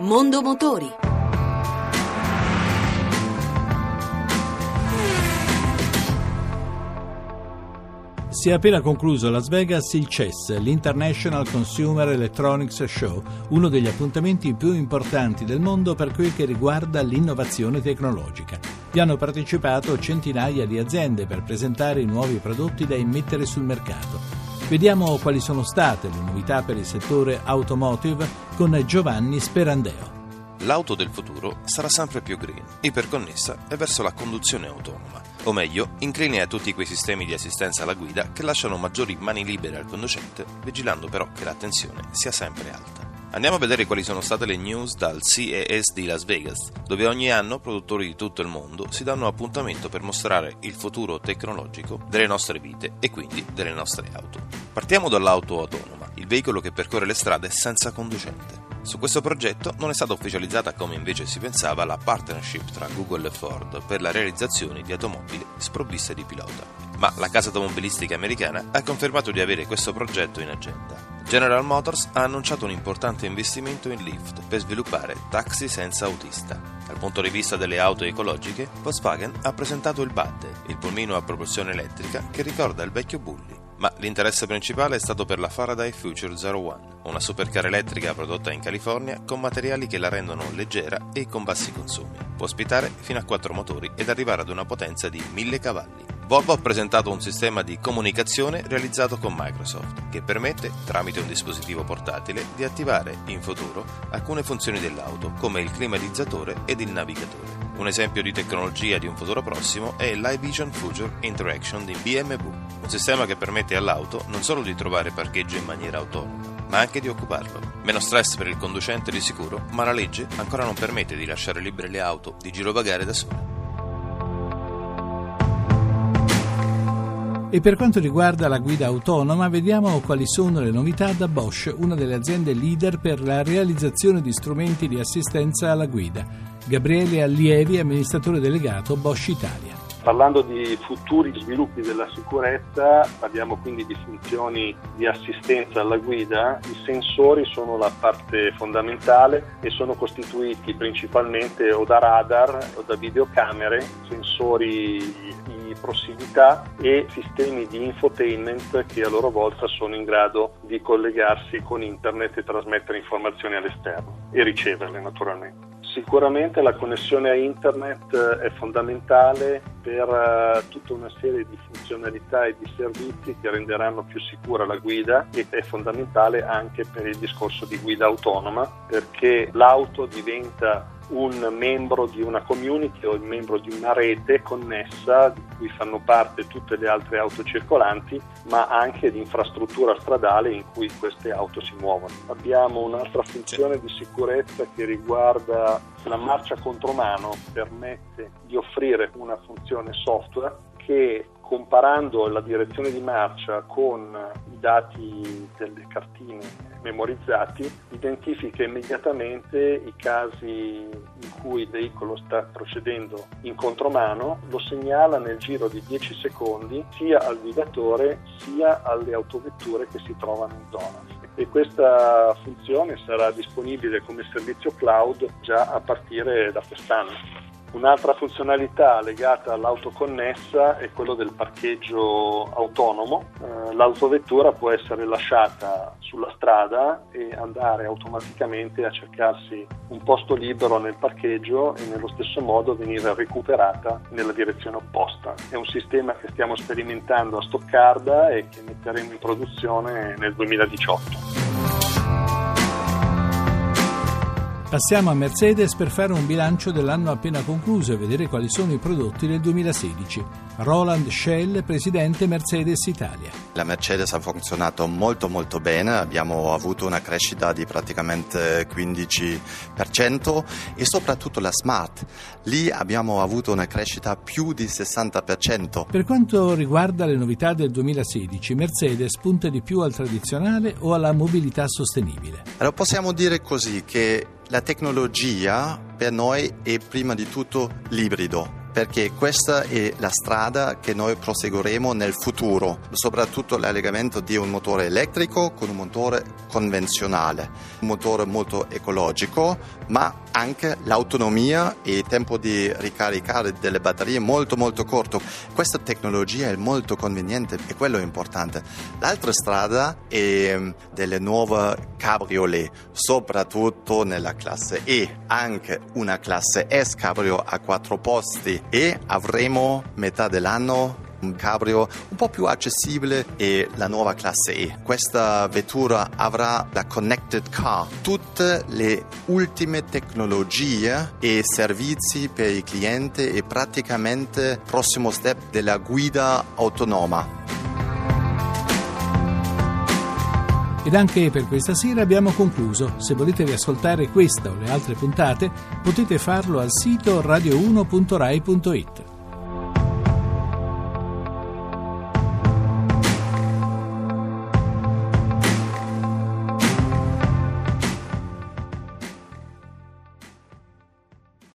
Mondo Motori. Si è appena concluso a Las Vegas il CES, l'International Consumer Electronics Show, uno degli appuntamenti più importanti del mondo per quel che riguarda l'innovazione tecnologica. Vi hanno partecipato centinaia di aziende per presentare i nuovi prodotti da immettere sul mercato. Vediamo quali sono state le novità per il settore automotive con Giovanni Sperandeo. L'auto del futuro sarà sempre più green, iperconnessa e verso la conduzione autonoma, o meglio, incline a tutti quei sistemi di assistenza alla guida che lasciano maggiori mani libere al conducente, vigilando però che l'attenzione sia sempre alta. Andiamo a vedere quali sono state le news dal CES di Las Vegas, dove ogni anno produttori di tutto il mondo si danno appuntamento per mostrare il futuro tecnologico delle nostre vite e quindi delle nostre auto. Partiamo dall'auto autonoma, il veicolo che percorre le strade senza conducente. Su questo progetto non è stata ufficializzata come invece si pensava la partnership tra Google e Ford per la realizzazione di automobili sprovviste di pilota. Ma la casa automobilistica americana ha confermato di avere questo progetto in agenda. General Motors ha annunciato un importante investimento in Lyft per sviluppare taxi senza autista. Dal punto di vista delle auto ecologiche, Volkswagen ha presentato il Budde, il pulmino a propulsione elettrica che ricorda il vecchio Bulli. Ma l'interesse principale è stato per la Faraday Future 01, una supercar elettrica prodotta in California con materiali che la rendono leggera e con bassi consumi. Può ospitare fino a 4 motori ed arrivare ad una potenza di 1000 cavalli. Volvo ha presentato un sistema di comunicazione realizzato con Microsoft che permette, tramite un dispositivo portatile, di attivare in futuro alcune funzioni dell'auto come il climatizzatore ed il navigatore. Un esempio di tecnologia di un futuro prossimo è l'iVision Future Interaction di BMW, un sistema che permette all'auto non solo di trovare parcheggio in maniera autonoma, ma anche di occuparlo. Meno stress per il conducente di sicuro, ma la legge ancora non permette di lasciare libere le auto di girovagare da sole. E per quanto riguarda la guida autonoma, vediamo quali sono le novità da Bosch, una delle aziende leader per la realizzazione di strumenti di assistenza alla guida. Gabriele Allievi, amministratore delegato Bosch Italia. Parlando di futuri sviluppi della sicurezza, parliamo quindi di funzioni di assistenza alla guida. I sensori sono la parte fondamentale e sono costituiti principalmente o da radar o da videocamere, sensori prossimità e sistemi di infotainment che a loro volta sono in grado di collegarsi con internet e trasmettere informazioni all'esterno e riceverle naturalmente. Sicuramente la connessione a internet eh, è fondamentale per eh, tutta una serie di funzionalità e di servizi che renderanno più sicura la guida e è fondamentale anche per il discorso di guida autonoma perché l'auto diventa un membro di una community o il membro di una rete connessa di cui fanno parte tutte le altre auto circolanti, ma anche di infrastruttura stradale in cui queste auto si muovono. Abbiamo un'altra funzione di sicurezza che riguarda la marcia contromano, permette di offrire una funzione software che comparando la direzione di marcia con dati delle cartine memorizzati, identifica immediatamente i casi in cui il veicolo sta procedendo in contromano, lo segnala nel giro di 10 secondi sia al guidatore sia alle autovetture che si trovano in zona e questa funzione sarà disponibile come servizio cloud già a partire da quest'anno. Un'altra funzionalità legata all'autoconnessa è quello del parcheggio autonomo. Eh, l'autovettura può essere lasciata sulla strada e andare automaticamente a cercarsi un posto libero nel parcheggio e nello stesso modo venire recuperata nella direzione opposta. È un sistema che stiamo sperimentando a Stoccarda e che metteremo in produzione nel 2018. Passiamo a Mercedes per fare un bilancio dell'anno appena concluso e vedere quali sono i prodotti del 2016. Roland Schell, presidente Mercedes Italia. La Mercedes ha funzionato molto molto bene, abbiamo avuto una crescita di praticamente 15% e soprattutto la Smart. Lì abbiamo avuto una crescita più di 60%. Per quanto riguarda le novità del 2016, Mercedes punta di più al tradizionale o alla mobilità sostenibile? Allora possiamo dire così che la tecnologia per noi è prima di tutto l'ibrido perché questa è la strada che noi proseguiremo nel futuro, soprattutto l'allegamento di un motore elettrico con un motore convenzionale, un motore molto ecologico, ma anche l'autonomia e il tempo di ricaricare delle batterie molto molto corto. Questa tecnologia è molto conveniente e quello è importante. L'altra strada è mm, delle nuove cabriolet, soprattutto nella classe E, anche una classe S cabrio a quattro posti e avremo metà dell'anno un cabrio un po' più accessibile e la nuova classe E. Questa vettura avrà la connected car, tutte le ultime tecnologie e servizi per il cliente e praticamente il prossimo step della guida autonoma. Ed anche per questa sera abbiamo concluso. Se volete riascoltare questa o le altre puntate, potete farlo al sito radio1.rai.it.